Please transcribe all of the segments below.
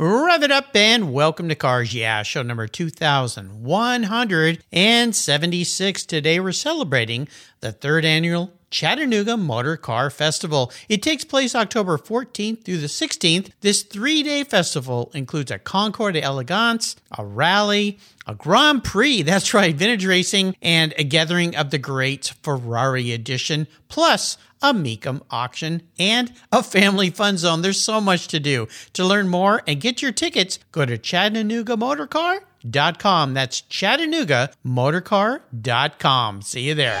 Rev it up and welcome to Cars Yeah, show number 2176. Today we're celebrating the third annual Chattanooga Motor Car Festival. It takes place October 14th through the 16th. This three day festival includes a Concours d'Elegance, a rally, a Grand Prix, that's right, vintage racing, and a gathering of the greats Ferrari edition, plus a Mecum auction, and a family fun zone. There's so much to do. To learn more and get your tickets, go to ChattanoogaMotorcar.com. That's ChattanoogaMotorcar.com. See you there.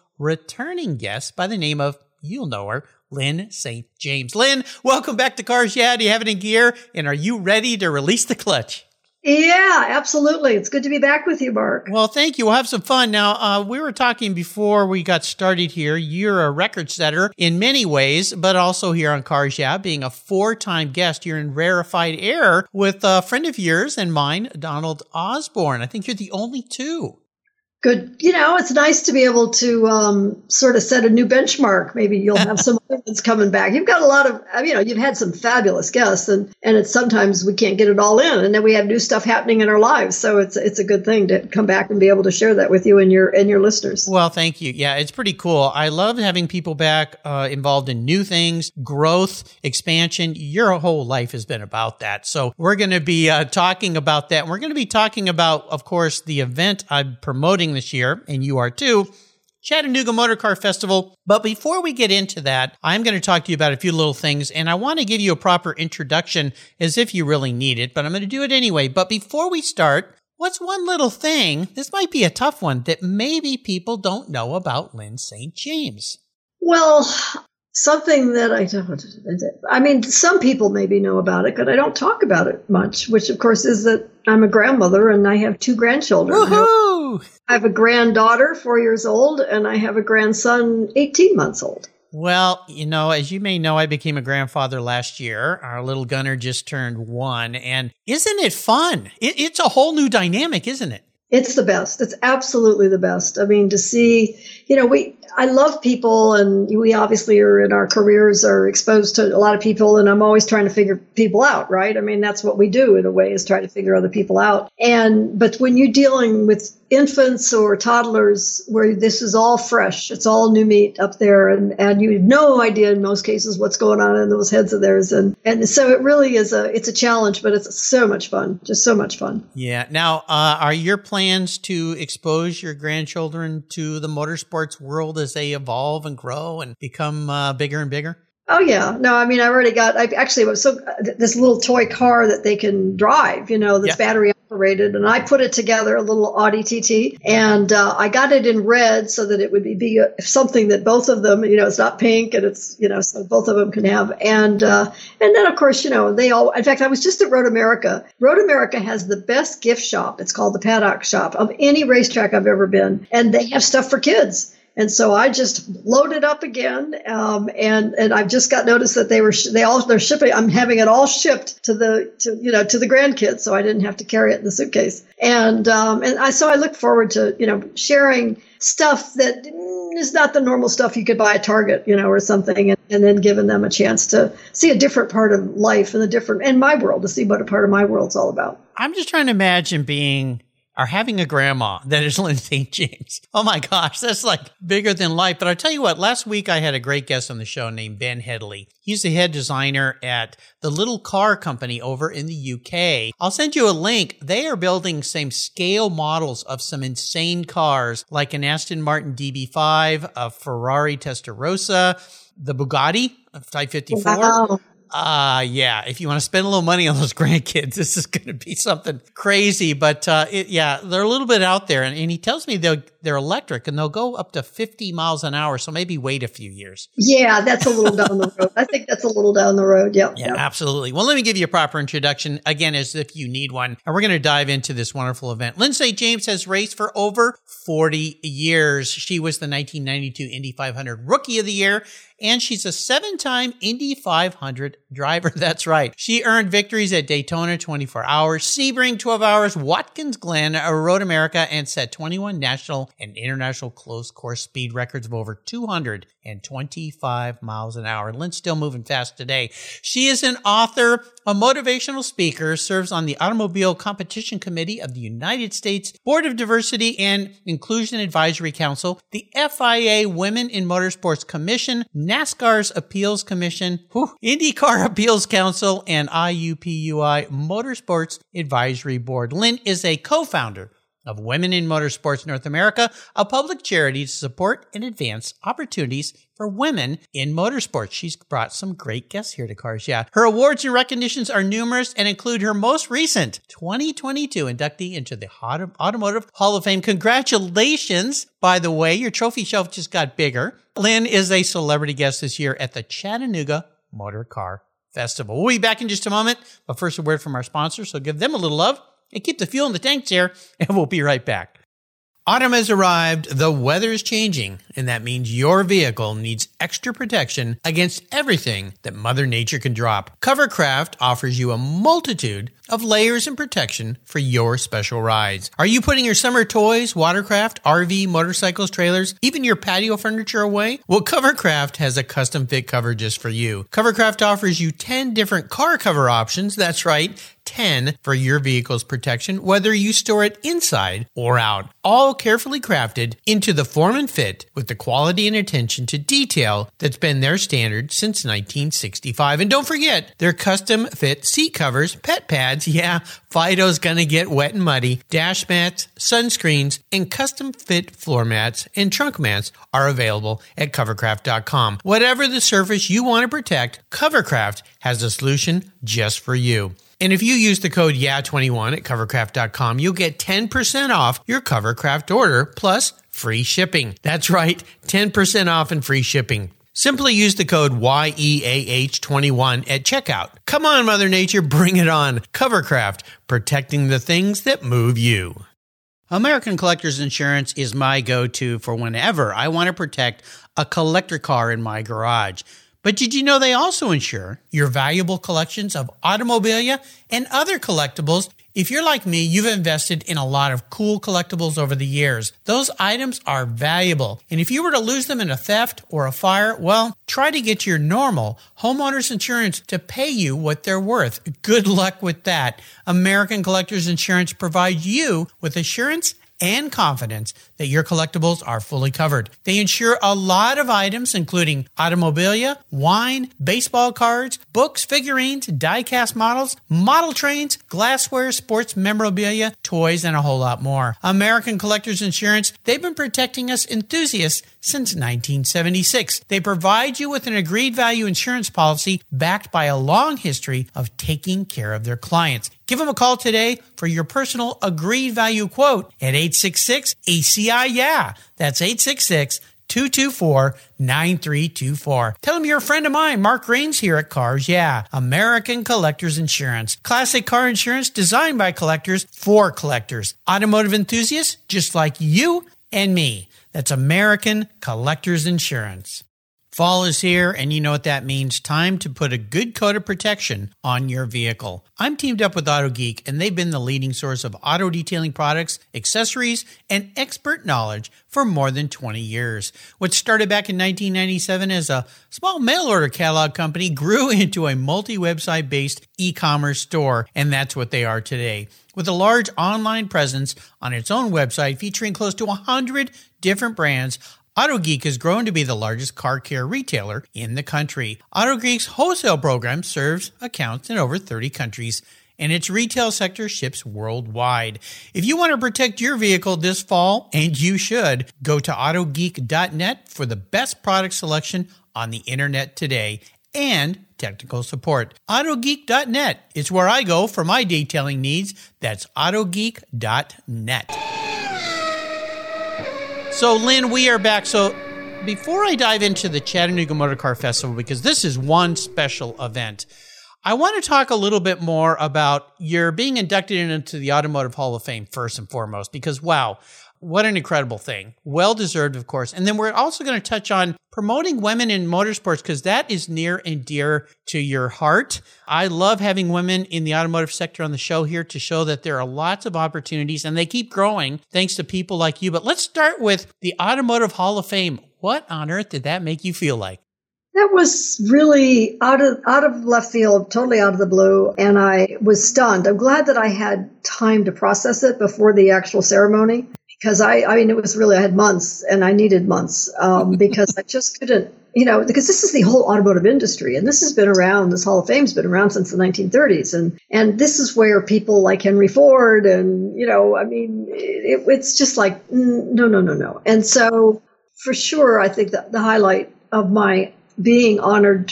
returning guest by the name of, you'll know her, Lyn St. James. Lyn, welcome back to Cars Yeah. Do you have it in gear? And are you ready to release the clutch? Yeah, absolutely. It's good to be back with you, Mark. Well, thank you. We'll have some fun. Now, uh, we were talking before we got started here. You're a record setter in many ways, but also here on Cars Yeah, being a four time guest. You're in rarefied air with a friend of yours and mine, Donald Osborne. I think you're the only two good you know it's nice to be able to um, sort of set a new benchmark. Maybe you'll have some other ones coming back. You've got a lot of you know you've had some fabulous guests and and it's sometimes we can't get it all in and then we have new stuff happening in our lives. So it's it's a good thing to come back and be able to share that with you and your and your listeners. Well thank you. Yeah it's pretty cool. I love having people back uh, involved in new things growth expansion. Your whole life has been about that. So we're going to be uh, talking about that. We're going to be talking about of course the event i'm promoting this year, and you are too. Chattanooga Motor Car Festival. But before we get into that, I'm going to talk to you about a few little things, and I want to give you a proper introduction as if you really need it, but I'm going to do it anyway. But before we start, what's one little thing, this might be a tough one, that maybe people don't know about Lyn St. James? Well, something that I don't, I mean, some people maybe know about it, but I don't talk about it much, which of course is that I'm a grandmother and I have two grandchildren. Woohoo! I have a granddaughter, four years old, and I have a grandson, 18 months old. Well, you know, as you may know, I became a grandfather last year. Our little gunner just turned one. And isn't it fun? It, it's a whole new dynamic, isn't it? It's the best. It's absolutely the best. I mean, to see, you know, we, I love people, and we obviously are in our careers are exposed to a lot of people, and I'm always trying to figure people out, right? I mean, that's what we do in a way is try to figure other people out. And but when you're dealing with infants or toddlers where this is all fresh, it's all new meat up there, and and you have no idea in most cases what's going on in those heads of theirs, and and so it really is a it's a challenge, but it's so much fun, just so much fun. Yeah. Now, uh, are your plans to expose your grandchildren to the motorsports world? As they evolve and grow and become uh, bigger and bigger? Oh yeah, no, I mean I already got. I actually was so this little toy car that they can drive. You know, that's yeah. battery operated, and I put it together, a little Audi TT, and uh, I got it in red so that it would be, be a, something that both of them, you know, it's not pink, and it's you know, so both of them can have. And uh, and then of course, you know, they all. In fact, I was just at Road America. Road America has the best gift shop. It's called the Paddock Shop of any racetrack I've ever been, and they have stuff for kids. And so I just loaded up again, um, and and I've just got notice that they were sh- they all they're shipping. I'm having it all shipped to the to you know to the grandkids, so I didn't have to carry it in the suitcase. And um, and I so I look forward to you know sharing stuff that is not the normal stuff you could buy at Target, you know, or something, and, and then giving them a chance to see a different part of life and the different and my world to see what a part of my world's all about. I'm just trying to imagine being are having a grandma that is Lyn St. James. Oh my gosh, that's like bigger than life. But I'll tell you what, last week I had a great guest on the show named Ben Headley. He's the head designer at the Little Car Company over in the UK. I'll send you a link. They are building same scale models of some insane cars like an Aston Martin DB5, a Ferrari Testarossa, the Bugatti Type 54. Wow. Uh, yeah, if you want to spend a little money on those grandkids, this is going to be something crazy. But uh, it, yeah, they're a little bit out there. And, and he tells me they'll they're electric and they'll go up to 50 miles an hour. So maybe wait a few years. Yeah, that's a little down the road. I think that's a little down the road. Yep. Yeah, yep. absolutely. Well, let me give you a proper introduction again, as if you need one. And we're going to dive into this wonderful event. Lyn St. James has raced for over 40 years. She was the 1992 Indy 500 Rookie of the Year and she's a seven time Indy 500 driver. That's right. She earned victories at Daytona 24 hours, Sebring 12 hours, Watkins Glen, Road America, and set 21 national and international closed course speed records of over 225 miles an hour. Lyn's still moving fast today. She is an author, a motivational speaker, serves on the Automobile Competition Committee of the United States Board of Diversity and Inclusion Advisory Council, the FIA Women in Motorsports Commission, NASCAR's Appeals Commission, whew, IndyCar Appeals Council, and IUPUI Motorsports Advisory Board. Lynn is a co-founder of Women in Motorsports North America, a public charity to support and advance opportunities for women in motorsports. She's brought some great guests here to Cars Yeah. Her awards and recognitions are numerous and include her most recent 2022 inductee into the Automotive Hall of Fame. Congratulations, by the way. Your trophy shelf just got bigger. Lyn is a celebrity guest this year at the Chattanooga Motor Car Festival. We'll be back in just a moment, but first a word from our sponsor, so give them a little love and keep the fuel in the tanks here, and we'll be right back. Autumn has arrived, the weather is changing, and that means your vehicle needs extra protection against everything that Mother Nature can drop. Covercraft offers you a multitude of layers and protection for your special rides. Are you putting your summer toys, watercraft, RV, motorcycles, trailers, even your patio furniture away? Well, Covercraft has a custom fit cover just for you. Covercraft offers you 10 different car cover options. That's right. 10 for your vehicle's protection, whether you store it inside or out. All carefully crafted into the form and fit with the quality and attention to detail that's been their standard since 1965. And don't forget their custom fit seat covers, pet pads. Yeah, Fido's gonna get wet and muddy. Dash mats, sunscreens, and custom fit floor mats and trunk mats are available at covercraft.com. Whatever the surface you want to protect, Covercraft has a solution just for you. And if you use the code YEAH21 at covercraft.com, you'll get 10% off your Covercraft order plus free shipping. That's right, 10% off and free shipping. Simply use the code YEAH21 at checkout. Come on, Mother Nature, bring it on. Covercraft, protecting the things that move you. American Collectors Insurance is my go to for whenever I want to protect a collector car in my garage. But did you know they also insure your valuable collections of automobilia and other collectibles? If you're like me, you've invested in a lot of cool collectibles over the years. Those items are valuable. And if you were to lose them in a theft or a fire, well, try to get your normal homeowners insurance to pay you what they're worth. Good luck with that. American Collectors Insurance provides you with assurance and confidence that your collectibles are fully covered. They insure a lot of items, including automobilia, wine, baseball cards, books, figurines, die-cast models, model trains, glassware, sports memorabilia, toys, and a whole lot more. American Collectors Insurance, they've been protecting us enthusiasts since 1976. They provide you with an agreed value insurance policy backed by a long history of taking care of their clients. Give them a call today for your personal agreed value quote at 866 ACI Yeah. That's 866 224 9324. Tell them you're a friend of mine, Mark Rains here at Cars Yeah, American Collectors Insurance. Classic car insurance designed by collectors for collectors. Automotive enthusiasts just like you and me. That's American Collectors Insurance. Fall is here, and you know what that means. Time to put a good coat of protection on your vehicle. I'm teamed up with Auto Geek, and they've been the leading source of auto detailing products, accessories, and expert knowledge for more than 20 years. What started back in 1997 as a small mail order catalog company grew into a multi website based e commerce store, and that's what they are today. With a large online presence on its own website featuring close to 100 different brands, AutoGeek has grown to be the largest car care retailer in the country. AutoGeek's wholesale program serves accounts in over 30 countries and its retail sector ships worldwide. If you want to protect your vehicle this fall, and you should, go to autogeek.net for the best product selection on the internet today and technical support. AutoGeek.net is where I go for my detailing needs. That's AutoGeek.net. So, Lyn, we are back. So, before I dive into the Chattanooga Motor Car Festival, because this is one special event, I want to talk a little bit more about your being inducted into the Automotive Hall of Fame first and foremost, because wow, what an incredible thing. Well deserved, of course. And then we're also going to touch on promoting women in motorsports because that is near and dear to your heart. I love having women in the automotive sector on the show here to show that there are lots of opportunities and they keep growing thanks to people like you. But let's start with the Automotive Hall of Fame. What on earth did that make you feel like? That was really out of out of left field, totally out of the blue, and I was stunned. I'm glad that I had time to process it before the actual ceremony because I, I mean, it was really, I had months and I needed months um, because I just couldn't, you know, because this is the whole automotive industry and this has been around, this Hall of Fame's been around since the 1930s. And, and this is where people like Henry Ford and, you know, I mean, it, it's just like, no, no, no, no. And so for sure, I think that the highlight of my being honored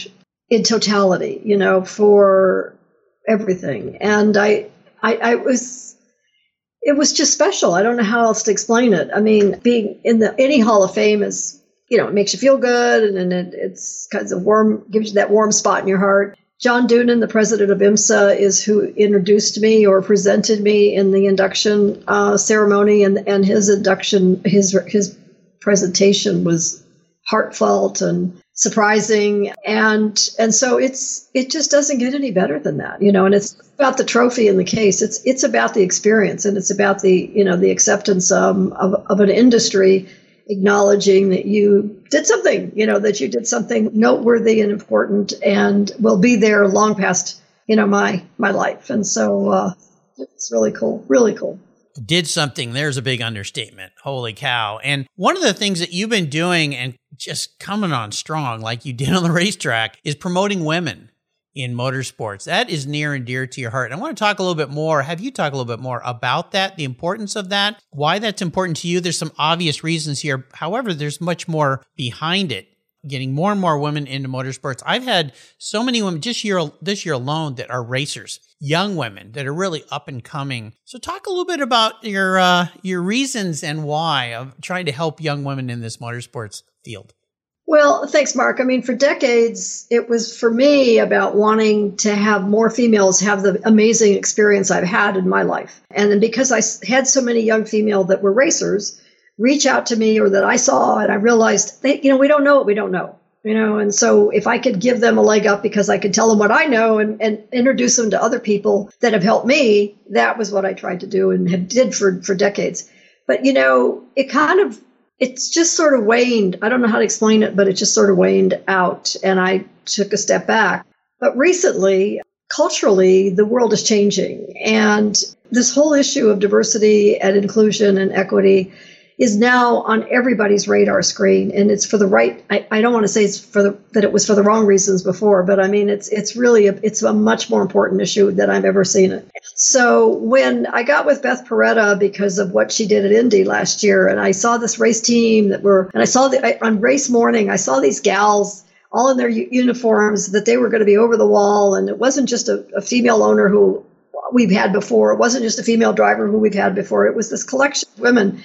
in totality, you know, for everything. And I, I, I was, it was just special. I don't know how else to explain it. I mean, being in the any Hall of Fame is, you know, it makes you feel good and, and it, it's kind of warm, gives you that warm spot in your heart. John Doonan, the president of IMSA, is who introduced me or presented me in the induction uh, ceremony, and and his induction, his his presentation was heartfelt and surprising. And and so it's it just doesn't get any better than that you know and it's about the trophy in the case. It's it's about the experience and it's about the you know the acceptance um, of, of an industry acknowledging that you did something you know that you did something noteworthy and important and will be there long past you know my my life. And so uh, it's really cool really cool. Did something, there's a big understatement. Holy cow. And one of the things that you've been doing and just coming on strong, like you did on the racetrack, is promoting women in motorsports. That is near and dear to your heart. And I want to talk a little bit more, have you talk a little bit more about that, the importance of that, why that's important to you. There's some obvious reasons here. However, there's much more behind it getting more and more women into motorsports. I've had so many women just year this year alone that are racers, young women that are really up and coming. So talk a little bit about your uh, your reasons and why of trying to help young women in this motorsports field. Well, thanks, Mark. I mean, for decades, it was for me about wanting to have more females have the amazing experience I've had in my life. And then because I had so many young female that were racers, reach out to me or that I saw and I realized they, you know, we don't know what we don't know. You know, and so if I could give them a leg up because I could tell them what I know and, and introduce them to other people that have helped me, that was what I tried to do and have did for, for decades. But you know, it kind of it's just sort of waned. I don't know how to explain it, but it just sort of waned out and I took a step back. But recently, culturally, the world is changing and this whole issue of diversity and inclusion and equity is now on everybody's radar screen and it's for the right I, I don't want to say it's for the that it was for the wrong reasons before but i mean it's it's really a, it's a much more important issue than i've ever seen it so when i got with beth paretta because of what she did at indy last year and i saw this race team that were and i saw the I, on race morning i saw these gals all in their uniforms that they were going to be over the wall and it wasn't just a, a female owner who we've had before. It wasn't just a female driver who we've had before. It was this collection of women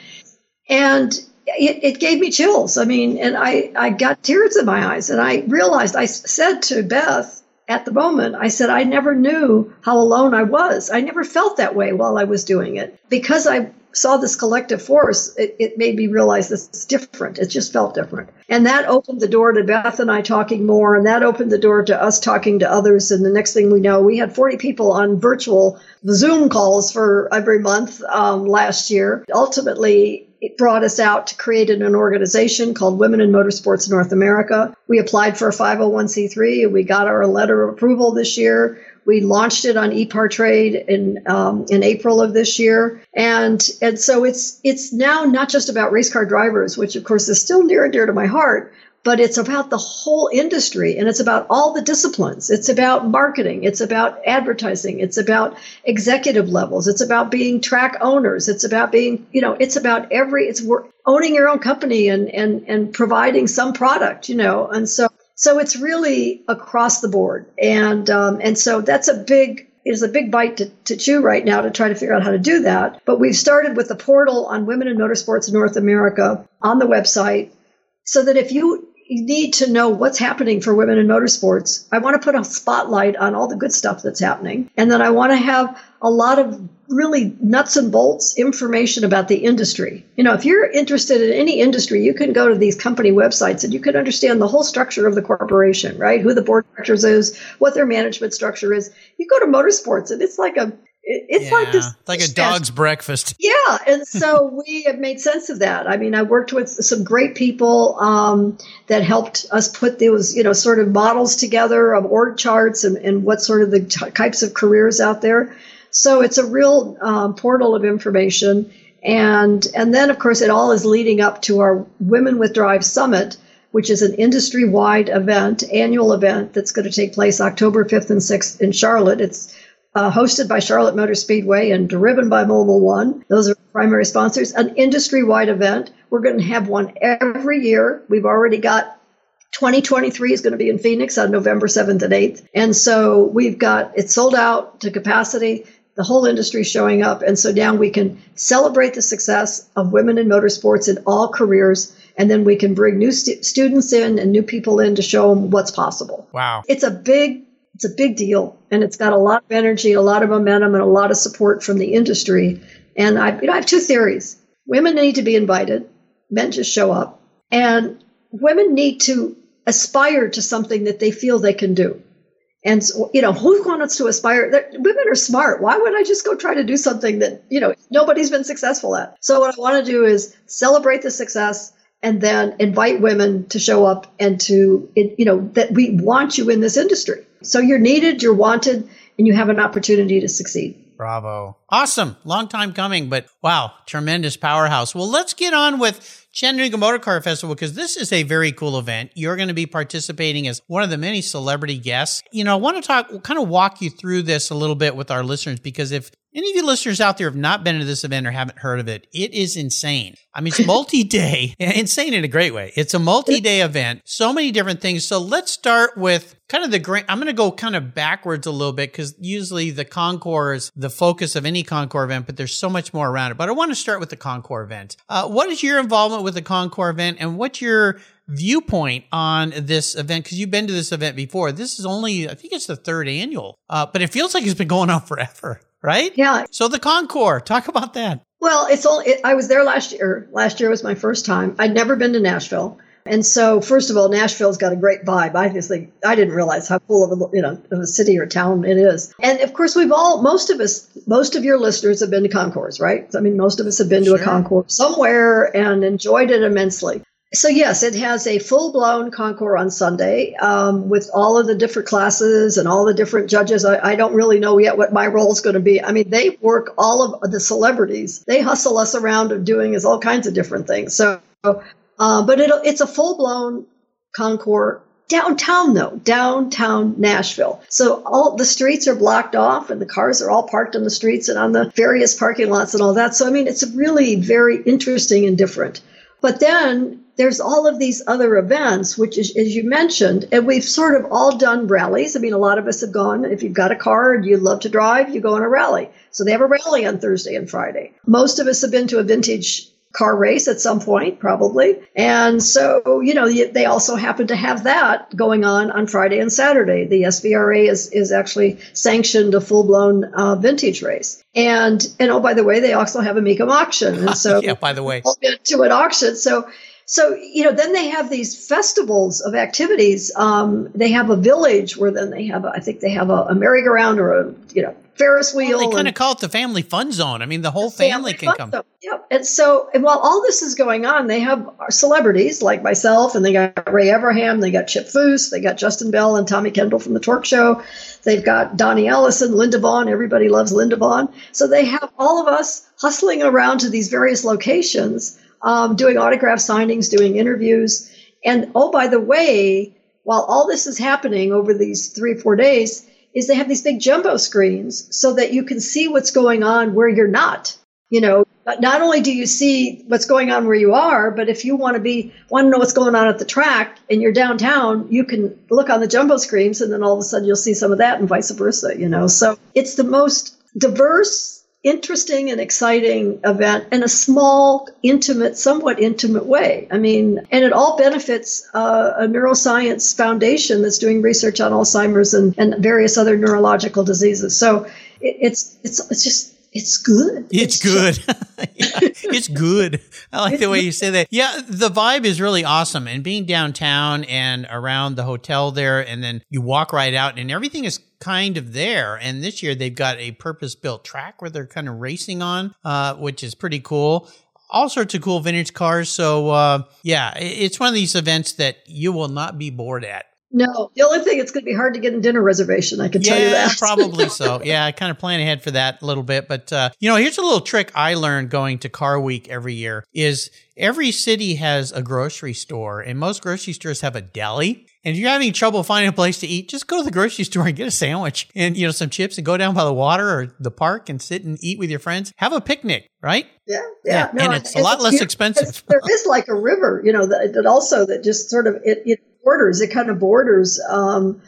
and it, it, gave me chills. I mean, and I, I got tears in my eyes. And I realized, I said to Beth at the moment, I said, I never knew how alone I was. I never felt that way while I was doing it. Because I saw this collective force, it, it made me realize this is different. It just felt different. And that opened the door to Beth and I talking more. And that opened the door to us talking to others. And the next thing we know, we had 40 people on virtual Zoom calls for every month um, last year. Ultimately, it brought us out to create an organization called Women in Motorsports North America. We applied for a 501c3 and we got our letter of approval this year. We launched it on ePartrade in um, in April of this year, and and so it's it's now not just about race car drivers, which of course is still near and dear to my heart, but it's about the whole industry and it's about all the disciplines. It's about marketing. It's about advertising. It's about executive levels. It's about being track owners. It's about being, you know, it's about every, it's owning your own company and, and, and providing some product, you know, and so, so it's really across the board. And, um, and so that's a big, is a big bite to, to chew right now to try to figure out how to do that. But we've started with the portal on Women in Motorsports North America on the website so that if you need to know what's happening for women in motorsports, I want to put a spotlight on all the good stuff that's happening. And then I want to have a lot of really nuts and bolts information about the industry. You know, if you're interested in any industry, you can go to these company websites and you can understand the whole structure of the corporation, right? Who the board of directors is, what their management structure is. You go to motorsports and it's like a it's yeah, like this like a dog's breakfast yeah and so we have made sense of that i mean i worked with some great people um, that helped us put those you know sort of models together of org charts and, and what sort of the t- types of careers out there so it's a real um, portal of information. And, and then, of course, it all is leading up to our Women with Drive Summit, which is an industry wide event, annual event that's going to take place October 5th and 6th in Charlotte. It's uh, hosted by Charlotte Motor Speedway and driven by Mobil One. Those are primary sponsors. An industry wide event. We're going to have one every year. We've already got 2023 is going to be in Phoenix on November 7th and 8th. And so we've got it sold out to capacity the whole industry showing up. And so now we can celebrate the success of women in motorsports in all careers. And then we can bring new st- students in and new people in to show them what's possible. Wow. It's a big, it's a big deal. And it's got a lot of energy, a lot of momentum, and a lot of support from the industry. And I, you know, I have two theories. Women need to be invited. Men just show up. And women need to aspire to something that they feel they can do. And you know, who wants to aspire? Women are smart. Why would I just go try to do something that you know nobody's been successful at? So what I want to do is celebrate the success and then invite women to show up and to you know that we want you in this industry. So you're needed, you're wanted, and you have an opportunity to succeed. Bravo. Awesome. Long time coming, but wow, tremendous powerhouse. Well, let's get on with Chattanooga Motor Car Festival because this is a very cool event. You're going to be participating as one of the many celebrity guests. You know, I want to talk, kind of walk you through this a little bit with our listeners because if any of you listeners out there have not been to this event or haven't heard of it, it is insane. I mean, it's multi-day, insane in a great way. It's a multi-day event, so many different things. So let's start with kind of the grand. I'm going to go kind of backwards a little bit because usually the Concours is the focus of any Concours event, but there's so much more around it. But I want to start with the Concours event. Uh, what is your involvement with the Concours event, and what's your viewpoint on this event because you've been to this event before. This is only, I think it's the third annual, uh, but it feels like it's been going on forever right? Yeah. So the Concours, talk about that. Well, it's all. It, I was there last year. Last year was my first time. I'd never been to Nashville, and so first of all, Nashville's got a great vibe. I just think I didn't realize how cool of a you know of a city or town it is. And of course, we've all most of us, most of your listeners have been to Concours, right? I mean, most of us have been to a Concours somewhere and enjoyed it immensely. So yes, it has a full blown concours on Sunday um, with all of the different classes and all the different judges. I, I don't really know yet what my role is going to be. I mean, they work all of the celebrities. They hustle us around of doing is all kinds of different things. So, uh, but it, it's a full blown concours downtown though downtown nashville so all the streets are blocked off and the cars are all parked on the streets and on the various parking lots and all that so i mean it's really very interesting and different but then there's all of these other events, which is, as you mentioned, and we've sort of all done rallies. I mean, a lot of us have gone, if you've got a car and you love to drive, you go on a rally. So they have a rally on Thursday and Friday. Most of us have been to a vintage car race at some point, probably. And so, you know, they also happen to have that going on on Friday and Saturday. The SVRA is, is actually sanctioned a full blown uh, vintage race. And, and oh, by the way, they also have a Mecum auction. And so, yeah, by the way, to an auction. So, so you know then they have these festivals of activities. Um, they have a village where then they have a, i think they have a, a merry-go-round or a you know ferris wheel well, they kind of call it the family fun zone. I mean the whole family, family can come. zone. yep. And so and while all this is going on they have celebrities like myself and they got ray evernham they got chip foose they got justin bell and tommy kendall from the torque show. They've got donnie allison linda vaughn everybody loves linda vaughn so they have all of us hustling around to these various locations um, doing autograph signings, doing interviews. And oh, by the way, while all this is happening over these three, four days, is they have these big jumbo screens so that you can see what's going on where you're not. You know, But not only do you see what's going on where you are, but if you want to be want to know what's going on at the track and you're downtown, you can look on the jumbo screens and then all of a sudden you'll see some of that and vice versa, you know. So it's the most diverse, interesting and exciting event in a small, intimate, somewhat intimate way. I mean, and it all benefits uh, a neuroscience foundation that's doing research on Alzheimer's and, and various other neurological diseases. So it, it's it's it's just it's good. It's, it's good. yeah, it's good. I like the way you say that. Yeah, the vibe is really awesome. And being downtown and around the hotel there, and then you walk right out, and everything is kind of there. And this year they've got a purpose built track where they're kind of racing on, uh, which is pretty cool all sorts of cool vintage cars. So, uh, yeah, it's one of these events that you will not be bored at. No, the only thing it's going to be hard to get a dinner reservation. I can yeah, tell you that. probably so. Yeah, I kind of plan ahead for that a little bit, but uh, you know, here's a little trick I learned going to Car Week every year: is every city has a grocery store, and most grocery stores have a deli. And if you're having trouble finding a place to eat, just go to the grocery store and get a sandwich and you know some chips and go down by the water or the park and sit and eat with your friends. Have a picnic, right? Yeah, yeah. yeah. No, and it's a lot less expensive. There is like a river, you know, that, that also that just sort of it, it borders. It kind of borders, um,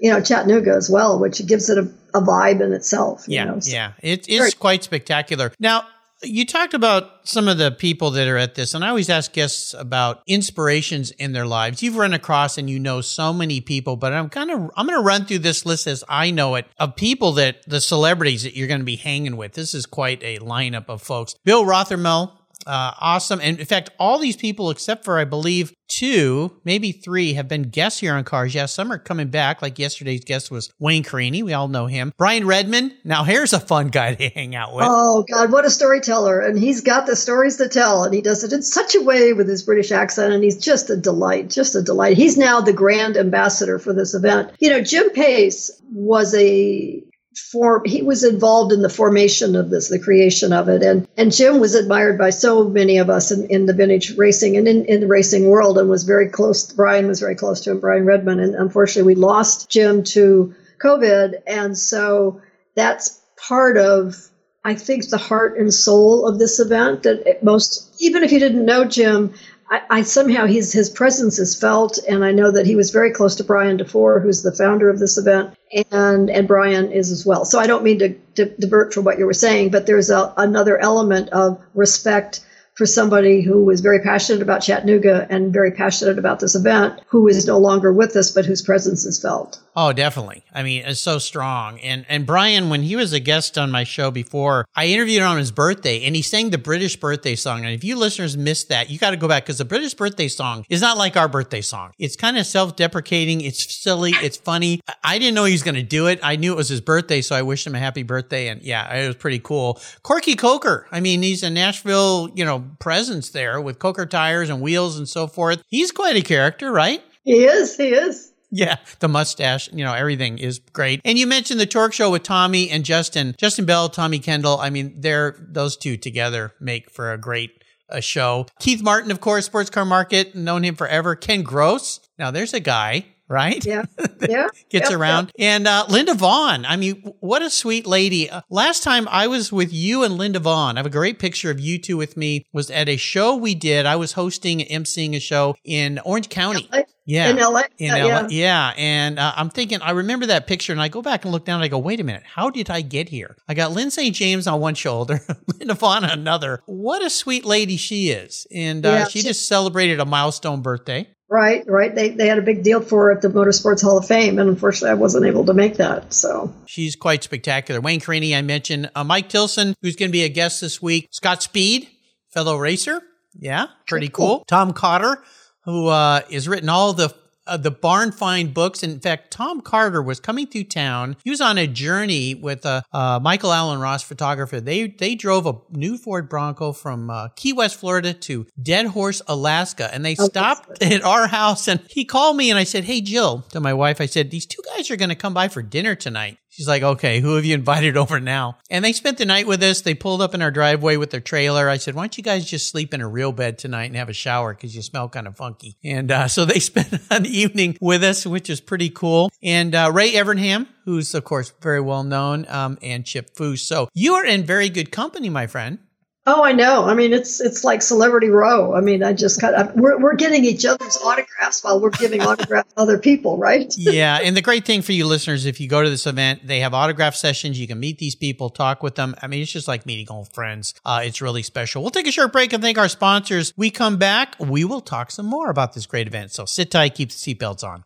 you know, Chattanooga as well, which gives it a, a vibe in itself. yeah, know, so. yeah, it's quite spectacular. Now, you talked about some of the people that are at this, and I always ask guests about inspirations in their lives. You've run across and you know so many people, but I'm kind of I'm going to run through this list as I know it of people that the celebrities that you're going to be hanging with. This is quite a lineup of folks. Bill Rothermel, uh, awesome. And in fact, all these people, except for I believe two, maybe three, have been guests here on Cars. Yeah, some are coming back. Like yesterday's guest was Wayne Carini. We all know him. Brian Redman. Now here's a fun guy to hang out with. Oh God, what a storyteller! And he's got the stories to tell, and he does it in such a way with his British accent, and he's just a delight, just a delight. He's now the grand ambassador for this event. You know, Jim Pace was a form he was involved in the formation of this the creation of it. And and jim was admired by so many of us in, in the vintage racing and in, in the racing world and was very close brian was very close to him brian redman and unfortunately we lost jim to covid. And so that's part of i think the heart and soul of this event that most even if you didn't know jim I, I, somehow his his presence is felt, and I know that he was very close to Brian DeFoor, who's the founder of this event, and and Brian is as well. So I don't mean to, to divert from what you were saying, but there's a, another element of respect for somebody who was very passionate about Chattanooga and very passionate about this event, who is no longer with us, but whose presence is felt. Oh, definitely. I mean, it's so strong. And and Brian, when he was a guest on my show before, I interviewed him on his birthday, and he sang the British birthday song. And if you listeners missed that, you got to go back because the British birthday song is not like our birthday song. It's kind of self-deprecating. It's silly. It's funny. I didn't know he was going to do it. I knew it was his birthday, so I wished him a happy birthday. And yeah, it was pretty cool. Corky Coker. I mean, he's a Nashville, you know, presence there with Coker tires and wheels and so forth. He's quite a character, right? He is. He is. Yeah, the mustache, you know, everything is great. And you mentioned the Torque Show with Tommy and Justin, Justin Bell, Tommy Kendall. I mean, they're those two together make for a great a show. Keith Martin, of course, Sports Car Market, known him forever. Ken Gross. Now there's a guy right? Yeah. Yeah. Gets around. And uh, Linda Vaughn. I mean, what a sweet lady. Uh, last time I was with you and Linda Vaughn, I have a great picture of you two with me, was at a show we did. I was hosting, emceeing a show in Orange County. LA. Yeah. In LA. In LA. Yeah. yeah. And uh, I'm thinking, I remember that picture and I go back and look down and I go, wait a minute, how did I get here? I got St. James on one shoulder, Linda Vaughn on another. What a sweet lady she is. And uh, yeah, she, she just celebrated a milestone birthday. Right, right. They, they had a big deal for her at the Motorsports Hall of Fame, and unfortunately, I wasn't able to make that. So she's quite spectacular. Wayne Carini, I mentioned. Uh, Mike Tilson, who's going to be a guest this week. Scott Speed, fellow racer. Yeah, pretty cool. cool. Tom Cotter, who uh, has written all the uh, the barn find books. In fact, Tom Cotter was coming through town. He was on a journey with uh, uh, Michael Alan Ross, photographer. They they drove a new Ford Bronco from uh, Key West, Florida, to Dead Horse, Alaska, and they oh, stopped at our house. And he called me, and I said, "Hey, Jill," to my wife, I said, "These two guys are going to come by for dinner tonight." She's like, okay, who have you invited over now? And they spent the night with us. They pulled up in our driveway with their trailer. I said, why don't you guys just sleep in a real bed tonight and have a shower because you smell kind of funky. And uh, so they spent an evening with us, which is pretty cool. And uh, Ray Evernham, who's of course very well known, um, and Chip Foose. So you are in very good company, my friend. Oh, I know. I mean, it's it's like Celebrity Row. I mean, I just of we're we're getting each other's autographs while we're giving autographs to other people, right? yeah, and the great thing for you listeners, if you go to this event, they have autograph sessions. You can meet these people, talk with them. I mean, it's just like meeting old friends. Uh, it's really special. We'll take a short break and thank our sponsors. We come back, we will talk some more about this great event. So sit tight, keep the seatbelts on.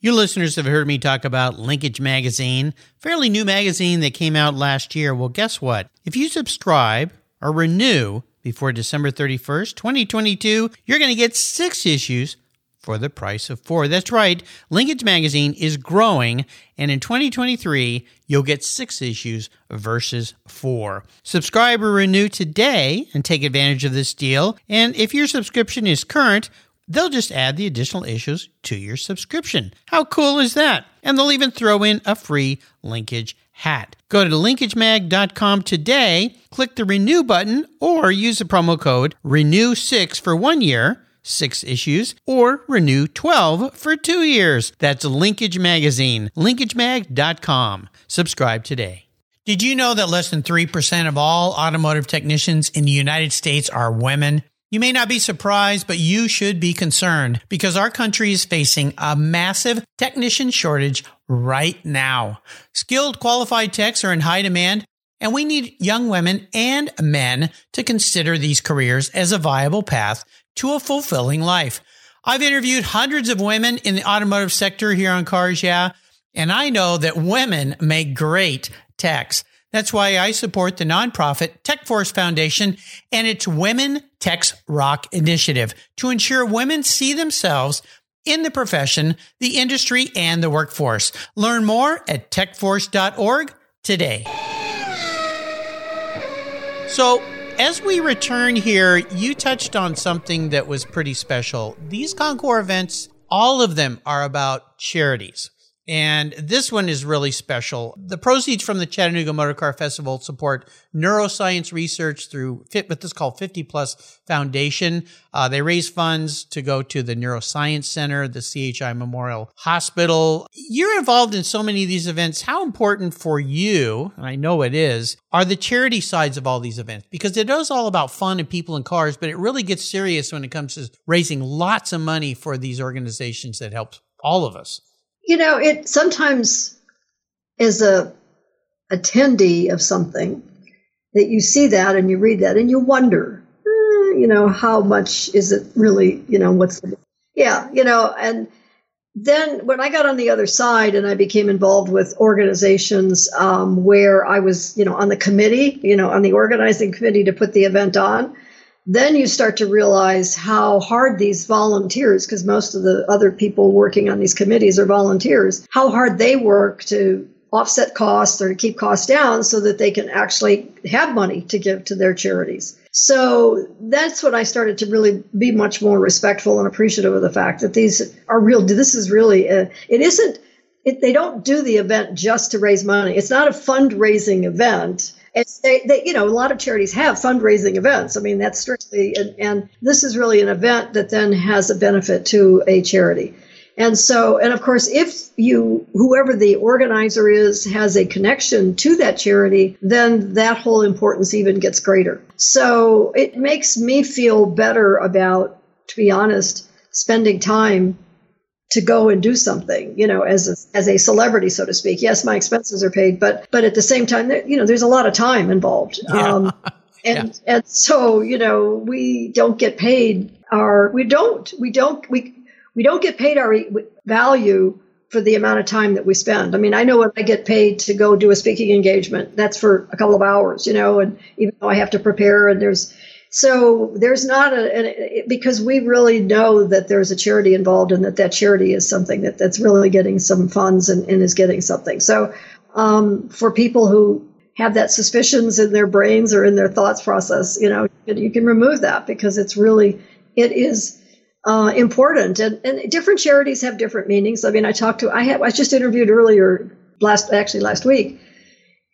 You listeners have heard me talk about Linkage Magazine, fairly new magazine that came out last year. Well, guess what? If you subscribe or renew before December 31st, 2022, you're going to get six issues for the price of four. That's right. Linkage Magazine is growing, and in 2023, you'll get six issues versus four. Subscribe or renew today and take advantage of this deal. And if your subscription is current, they'll just add the additional issues to your subscription. How cool is that? And they'll even throw in a free linkage hat. Go to linkagemag.com today, click the renew button, or use the promo code renew6 for one year, six issues, or renew 12 for two years. That's Linkage Magazine, linkagemag.com. Subscribe today. Did you know that less than 3% of all automotive technicians in the United States are women? You may not be surprised, but you should be concerned because our country is facing a massive technician shortage right now. Skilled qualified techs are in high demand, and we need young women and men to consider these careers as a viable path to a fulfilling life. I've interviewed hundreds of women in the automotive sector here on Cars Yeah, and I know that women make great techs. That's why I support the nonprofit TechForce Foundation and its Women Techs Rock initiative to ensure women see themselves in the profession, the industry, and the workforce. Learn more at techforce.org today. So, as we return here, you touched on something that was pretty special. These Concours events, all of them are about charities. And this one is really special. The proceeds from the Chattanooga Motor Car Festival support neuroscience research through what this called 50 Plus Foundation. Uh, they raise funds to go to the Neuroscience Center, the CHI Memorial Hospital. You're involved in so many of these events. How important for you, and I know it is, are the charity sides of all these events? Because it is all about fun and people and cars, but it really gets serious when it comes to raising lots of money for these organizations that help all of us. You know, it sometimes as a attendee of something that you see that and you read that and you wonder, eh, you know, how much is it really, you know, what's the, yeah, you know, and then when I got on the other side and I became involved with organizations um, where I was, you know, on the committee, you know, on the organizing committee to put the event on, then you start to realize how hard these volunteers, because most of the other people working on these committees are volunteers, how hard they work to offset costs or to keep costs down so that they can actually have money to give to their charities. So that's when I started to really be much more respectful and appreciative of the fact that these are real. This is really, a, it isn't, it, they don't do the event just to raise money. It's not a fundraising event and they, they, you know, a lot of charities have fundraising events. I mean, that's strictly, and, and this is really an event that then has a benefit to a charity. And so, and of course, if you, whoever the organizer is, has a connection to that charity, then that whole importance even gets greater. So it makes me feel better about, to be honest, spending time to go and do something, you know, as a, as a celebrity, so to speak. Yes, my expenses are paid, but but at the same time, you know, there's a lot of time involved. Yeah. Um, and yeah. and so you know, we don't get paid our we don't we don't we we don't get paid our value for the amount of time that we spend. I mean, I know when I get paid to go do a speaking engagement, that's for a couple of hours, you know, and even though I have to prepare and there's so there's not a, because we really know that there's a charity involved and that that charity is something that, that's really getting some funds and, and is getting something. So um, for people who have that suspicions in their brains or in their thoughts process, you know, you can remove that because it's really it is uh, important and, and different charities have different meanings. I mean, I talked to I had I just interviewed earlier last actually last week,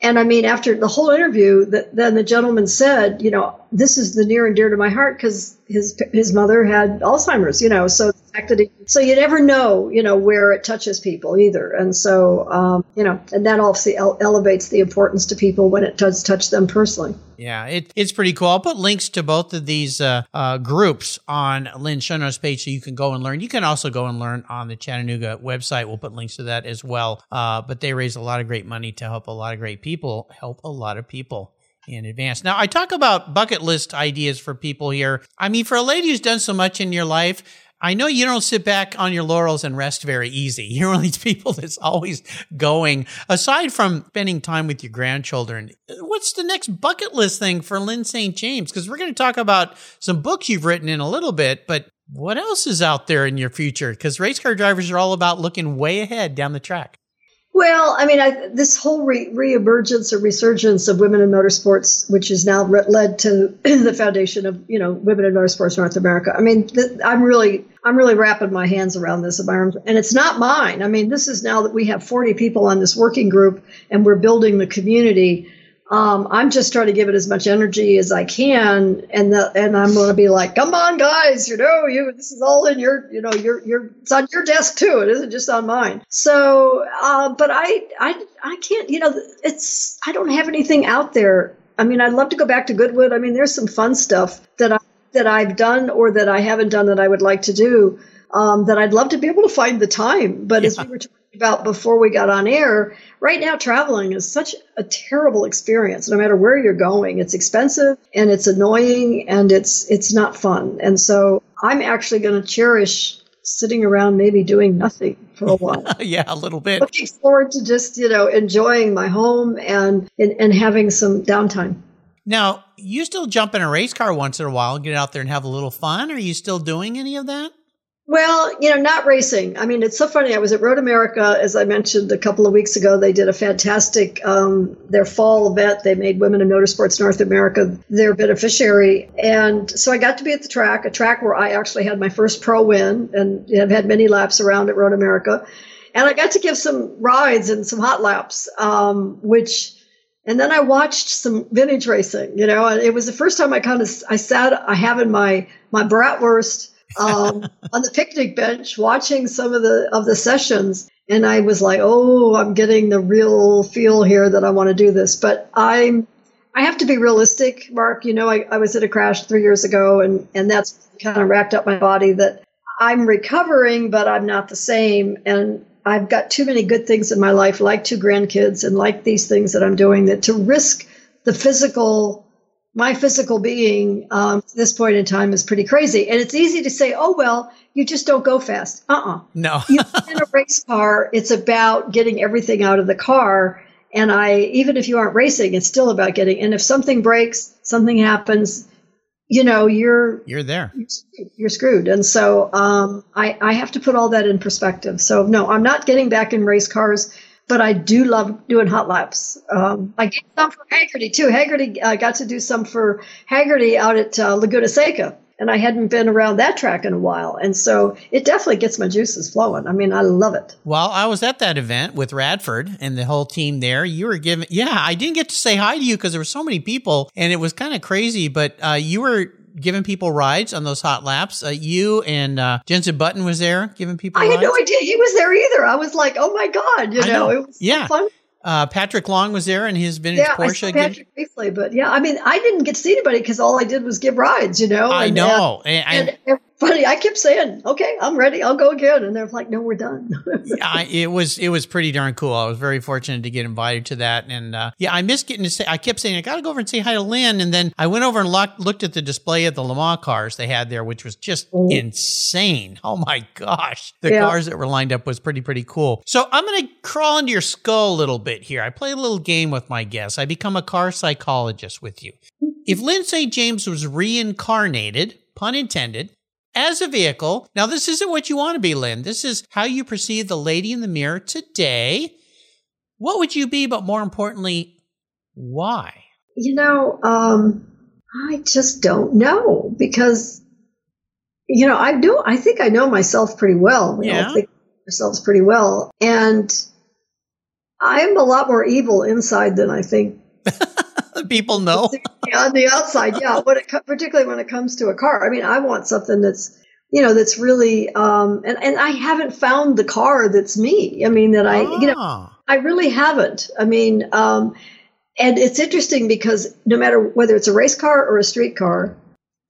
and I mean after the whole interview, that then the gentleman said, you know this is the near and dear to my heart because his his mother had Alzheimer's, you know. So he, so you never know, you know, where it touches people either, and so um, you know, and that obviously ele- elevates the importance to people when it does touch them personally. Yeah, it, it's pretty cool. I'll put links to both of these uh, uh, groups on Lyn show page so you can go and learn. You can also go and learn on the Chattanooga website. We'll put links to that as well. Uh, but they raise a lot of great money to help a lot of great people, help a lot of people in advance. Now, I talk about bucket list ideas for people here. I mean, for a lady who's done so much in your life, I know you don't sit back on your laurels and rest very easy. You're one of these people that's always going. Aside from spending time with your grandchildren, what's the next bucket list thing for Lyn St. James? Because we're going to talk about some books you've written in a little bit, but what else is out there in your future? Because race car drivers are all about looking way ahead down the track. Well, I mean, I, this whole re- reemergence or resurgence of women in motorsports, which has now re- led to the foundation of you know Women in Motorsports North America. I mean, th- I'm really, I'm really wrapping my hands around this, and it's not mine. I mean, this is now that we have 40 people on this working group, and we're building the community um, I'm just trying to give it as much energy as I can, and the, and I'm going to be like, come on, guys, you know, you this is all in your, you know, your your it's on your desk too. It isn't just on mine. So, uh, but I I I can't, you know, it's I don't have anything out there. I mean, I'd love to go back to Goodwood. I mean, there's some fun stuff that I that I've done or that I haven't done that I would like to do. Um, that I'd love to be able to find the time. But yeah. as we were talking about before we got on air, right now traveling is such a terrible experience. No matter where you're going, it's expensive and it's annoying and it's it's not fun. And so I'm actually going to cherish sitting around maybe doing nothing for a while. yeah, a little bit. Looking forward to just, you know, enjoying my home and, and, and having some downtime. Now, you still jump in a race car once in a while and get out there and have a little fun. Are you still doing any of that? Well, you know, not racing. I mean, it's so funny. I was at Road America, as I mentioned a couple of weeks ago. They did a fantastic, um, their fall event. They made Women in Motorsports North America their beneficiary. And so I got to be at the track, a track where I actually had my first pro win and have had many laps around at Road America. And I got to give some rides and some hot laps, um, which, and then I watched some vintage racing, you know, it was the first time I kind of, I sat, I have in my, my bratwurst um, on the picnic bench watching some of the of the sessions and I was like, "Oh, I'm getting the real feel here that I want to do this." But I'm I have to be realistic, Mark. You know, I, I was at a crash three years ago, and and that's kind of racked up my body. That I'm recovering, but I'm not the same, and I've got too many good things in my life, like two grandkids, and like these things that I'm doing, that to risk the physical my physical being um, at this point in time is pretty crazy. And it's easy to say, oh, well, you just don't go fast. Uh uh-uh. uh No. you in a race car, it's about getting everything out of the car. And I, even if you aren't racing, it's still about getting, and if something breaks, something happens, you know, you're, you're there, you're screwed. You're screwed. And so, um, I, I have to put all that in perspective. So no, I'm not getting back in race cars but I do love doing hot laps. Um, I did some for Hagerty too. Hagerty uh, got to do some for Hagerty out at uh, Laguna Seca, and I hadn't been around that track in a while, and so it definitely gets my juices flowing. I mean, I love it. Well, I was at that event with Radford and the whole team there. You were giving, yeah, I didn't get to say hi to you because there were so many people, and it was kind of crazy. But uh, you were giving people rides on those hot laps. Uh, you and uh, Jensen Button was there giving people. I rides. had no idea he was there either. I was like, oh my god, you know, know, it was yeah. So fun. Uh, Patrick Long was there in his vintage yeah, Porsche. I saw Patrick briefly, but yeah, I mean, I didn't get to see anybody because all I did was give rides, you know. I and, know, uh, and, and, funny. I kept saying, "Okay, I'm ready. I'll go again," and they're like, "No, we're done." yeah, it was it was pretty darn cool. I was very fortunate to get invited to that, and uh, yeah, I missed getting to say. I kept saying I got to go over and say hi to Lyn, and then I went over and looked, looked at the display of the Le Mans cars they had there, which was just mm. insane. Oh my gosh, the yeah. cars that were lined up was pretty pretty cool. So I'm going to crawl into your skull a little bit here. I play a little game with my guests. I become a car psychologist with you. If Lyn St. James was reincarnated, pun intended, as a vehicle. Now, this isn't what you want to be, Lyn. This is how you perceive the lady in the mirror today. What would you be, but more importantly, why? You know, um, I just don't know because, you know, I do. I think I know myself pretty well. We yeah. all think ourselves pretty well, and I'm a lot more evil inside than I think people know. on the outside, yeah. When it, particularly when it comes to a car, I mean, I want something that's you know that's really um, and and I haven't found the car that's me. I mean, that I you know Ah. I really haven't. I mean, um, and it's interesting because no matter whether it's a race car or a street car,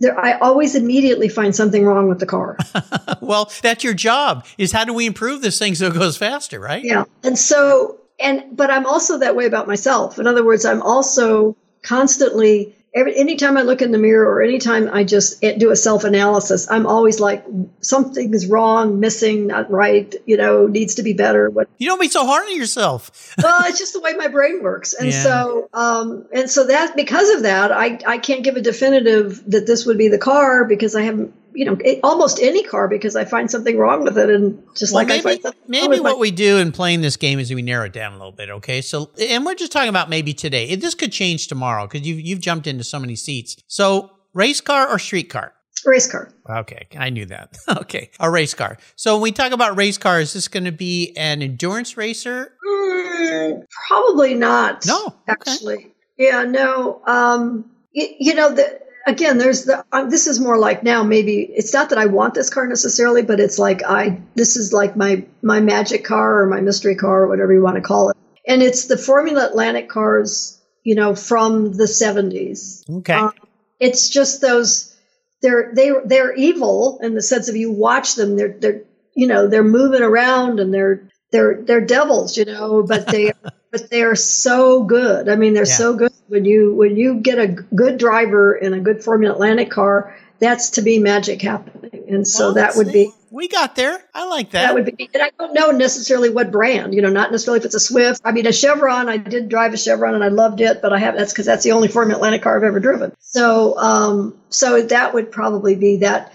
there I always immediately find something wrong with the car. well, that's your job. Is how do we improve this thing so it goes faster, right? Yeah. And so, and, but I'm also that way about myself. In other words, I'm also constantly, every, anytime I look in the mirror or anytime I just do a self analysis, I'm always like, something's wrong, missing, not right, you know, needs to be better. What, You don't be so hard on yourself. well, it's just the way my brain works. And Yeah. so, um, and so that, because of that, I, I can't give a definitive that this would be the car because I haven't, you know, almost any car because I find something wrong with it. And just Well, like I maybe maybe with my- what we do in playing this game is we narrow it down a little bit. Okay, so and we're just talking about maybe today. This could change tomorrow because you've you've jumped into so many seats. So race car or street car? race car. Okay, I knew that. okay, a race car. So when we talk about race car, is this going to be an endurance racer? Mm, probably not. No, okay. actually. Yeah, no. Um, you, you know, the, again, there's the. Um, this is more like now. Maybe it's not that I want this car necessarily, but it's like I. This is like my my magic car or my mystery car or whatever you want to call it. And it's the Formula Atlantic cars. You know, from the 70s. Okay, Um, it's just those they're they they're evil in the sense of you watch them they're they're you know they're moving around and they're they're they're devils you know but they but they're so good i mean they're Yeah. so good when you when you get a good driver in a good formula atlantic car that's to be magic happening and so Well, that would see, be We got there. I like that. that would be, and I don't know necessarily what brand, you know, not necessarily if it's a Swift. I mean, a Chevron, I did drive a Chevron and I loved it, but I have, that's because that's the only Formula Atlantic car I've ever driven. So, um, so that would probably be that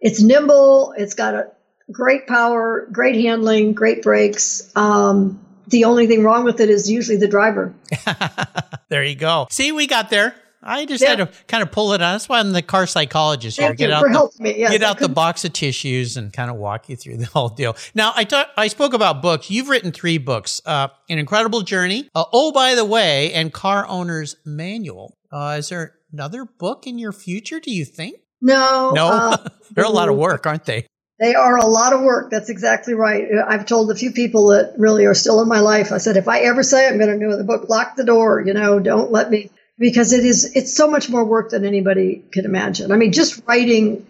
it's nimble, it's got a great power, great handling, great brakes. Um, the only thing wrong with it is usually the driver. there you go. See, we got there. I just Yeah. had to kind of pull it on. That's why I'm the car psychologist here. Thank Get you out for the, helping me. Yes, get out the box of tissues and kind of walk you through the whole deal. Now, I talk, I spoke about books. You've written three books: uh, "An Incredible Journey," uh, "Oh by the Way," and "Car Owner's Manual." Uh, is there another book in your future? Do you think? No, No, uh, they're a lot of work, aren't they? They are a lot of work. That's exactly right. I've told a few people that really are still in my life. I said, if I ever say I'm going to do the book, lock the door. You know, don't let me because it is. It's so much more work than anybody could imagine. I mean, just writing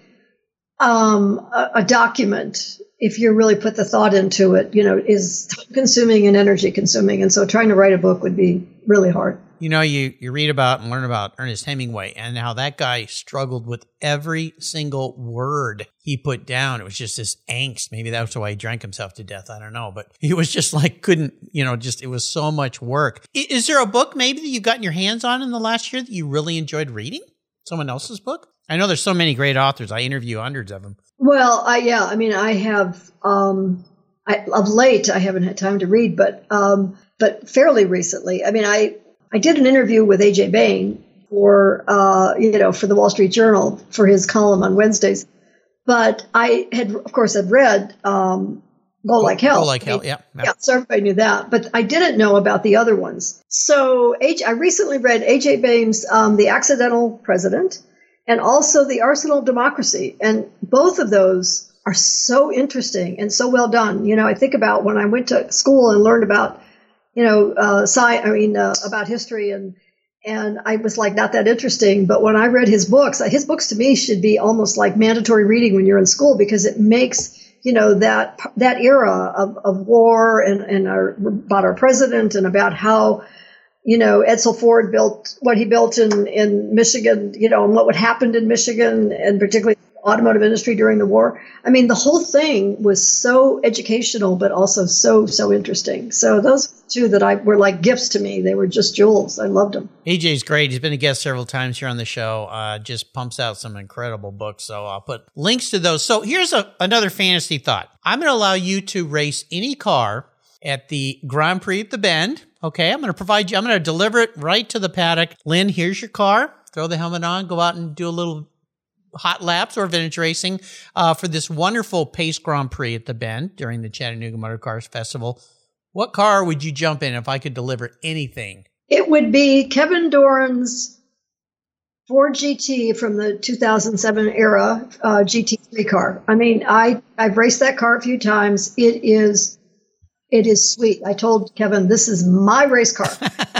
um, a, a document, if you really put the thought into it, you know, is time consuming and energy consuming. And so, trying to write a book would be really hard. You know, you, you read about and learn about Ernest Hemingway and how that guy struggled with every single word he put down. It was just this angst. Maybe that's why he drank himself to death. I don't know. But he was just like, couldn't, you know, just, it was so much work. Is there a book maybe that you've gotten your hands on in the last year that you really enjoyed reading? Someone else's book? I know there's so many great authors. I interview hundreds of them. Well, I yeah, I mean, I have um, I, of late I haven't had time to read, but um, but fairly recently. I mean, I I did an interview with AJ Baime for uh, you know for the Wall Street Journal for his column on Wednesdays, but I had of course had read um, Go Like Hell. Go like hell. Yeah. yeah. Yeah, so everybody knew that, but I didn't know about the other ones. So H- I recently read AJ Baime's um, The Accidental President and also The Arsenal of Democracy. And both of those are so interesting and so well done. You know, I think about when I went to school and learned about, you know, uh, sci- I mean, uh, about history and and I was like, not that interesting. But when I read his books, his books to me should be almost like mandatory reading when you're in school because it makes you know that that era of, of war and and our, about our president and about how you know Edsel Ford built what he built in in Michigan, you know, and what would happened in Michigan and particularly automotive industry during the war. I mean, the whole thing was so educational, but also so so interesting. So those two that I were like gifts to me. They were just jewels. I loved them. AJ's great. He's been a guest several times here on the show. Uh, just pumps out some incredible books. So I'll put links to those. So here's a, another fantasy thought. I'm going to allow you to race any car at the Grand Prix at the Bend. Okay. I'm going to provide you, I'm going to deliver it right to the paddock. Lyn, here's your car. Throw the helmet on, go out and do a little hot laps or vintage racing uh, for this wonderful Pace Grand Prix at the Bend during the Chattanooga Motor Cars Festival. What car would you jump in if I could deliver anything It would be Kevin Doran's Ford GT from the 2007 era uh, GT3 car. I mean, I I've raced that car a few times. It is it is sweet. I told Kevin this is my race car.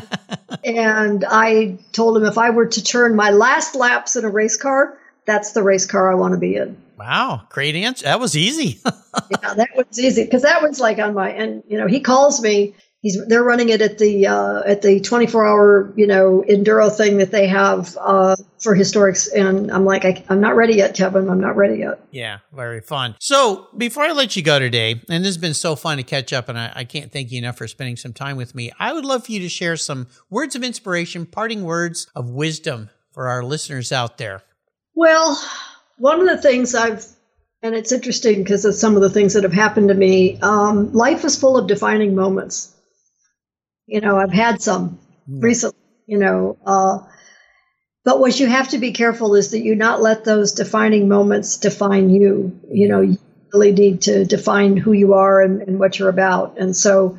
and I told him if I were to turn my last laps in a race car, that's the race car I want to be in. Wow, great answer. That was easy. yeah, that was easy because that was like on my and you know he calls me. He's they're running it at the uh, at the 24 hour you know enduro thing that they have uh, for historics, and I'm like I, I'm not ready yet, Kevin. I'm not ready yet. Yeah, very fun. So before I let you go today, and this has been so fun to catch up, and I, I can't thank you enough for spending some time with me. I would love for you to share some words of inspiration, parting words of wisdom for our listeners out there. Well, one of the things I've, and it's interesting because of some of the things that have happened to me, um, life is full of defining moments. You know, I've had some mm. recently, you know, uh, but what you have to be careful is that you not let those defining moments define you. You know, you really need to define who you are and, and what you're about. And so,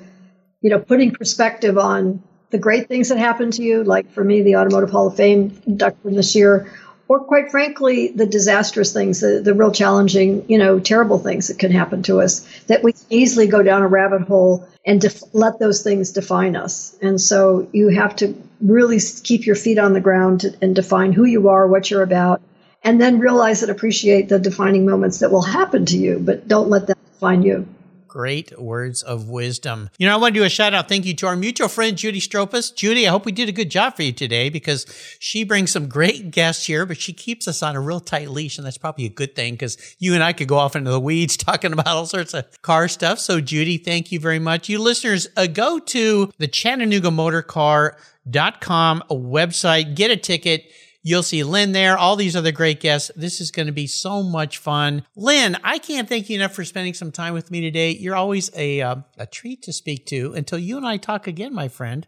you know, putting perspective on the great things that happen to you, like for me, the Automotive Hall of Fame induction this year, or quite frankly, the disastrous things, the, the real challenging, you know, terrible things that can happen to us, that we easily go down a rabbit hole and def- let those things define us. And so you have to really keep your feet on the ground and define who you are, what you're about, and then realize and appreciate the defining moments that will happen to you, but don't let them define you. Great words of wisdom. You know, I want to do a shout out thank you to our mutual friend, Judy Stropus. Judy, I hope we did a good job for you today because she brings some great guests here, but she keeps us on a real tight leash. And that's probably a good thing because you and I could go off into the weeds talking about all sorts of car stuff. So, Judy, thank you very much. You listeners, uh, go to the Chattanooga Motor Car.com website, get a ticket You'll see Lyn there, all these other great guests. This is going to be so much fun. Lyn, I can't thank you enough for spending some time with me today. You're always a, uh, a treat to speak to. Until you and I talk again, my friend,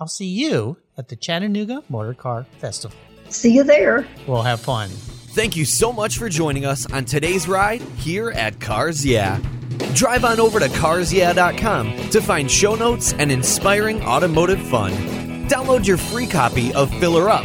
I'll see you at the Chattanooga Motor Car Festival. See you there. We'll have fun. Thank you so much for joining us on today's ride here at Cars Yeah. Drive on over to carsyeah.com to find show notes and inspiring automotive fun. Download your free copy of Filler Up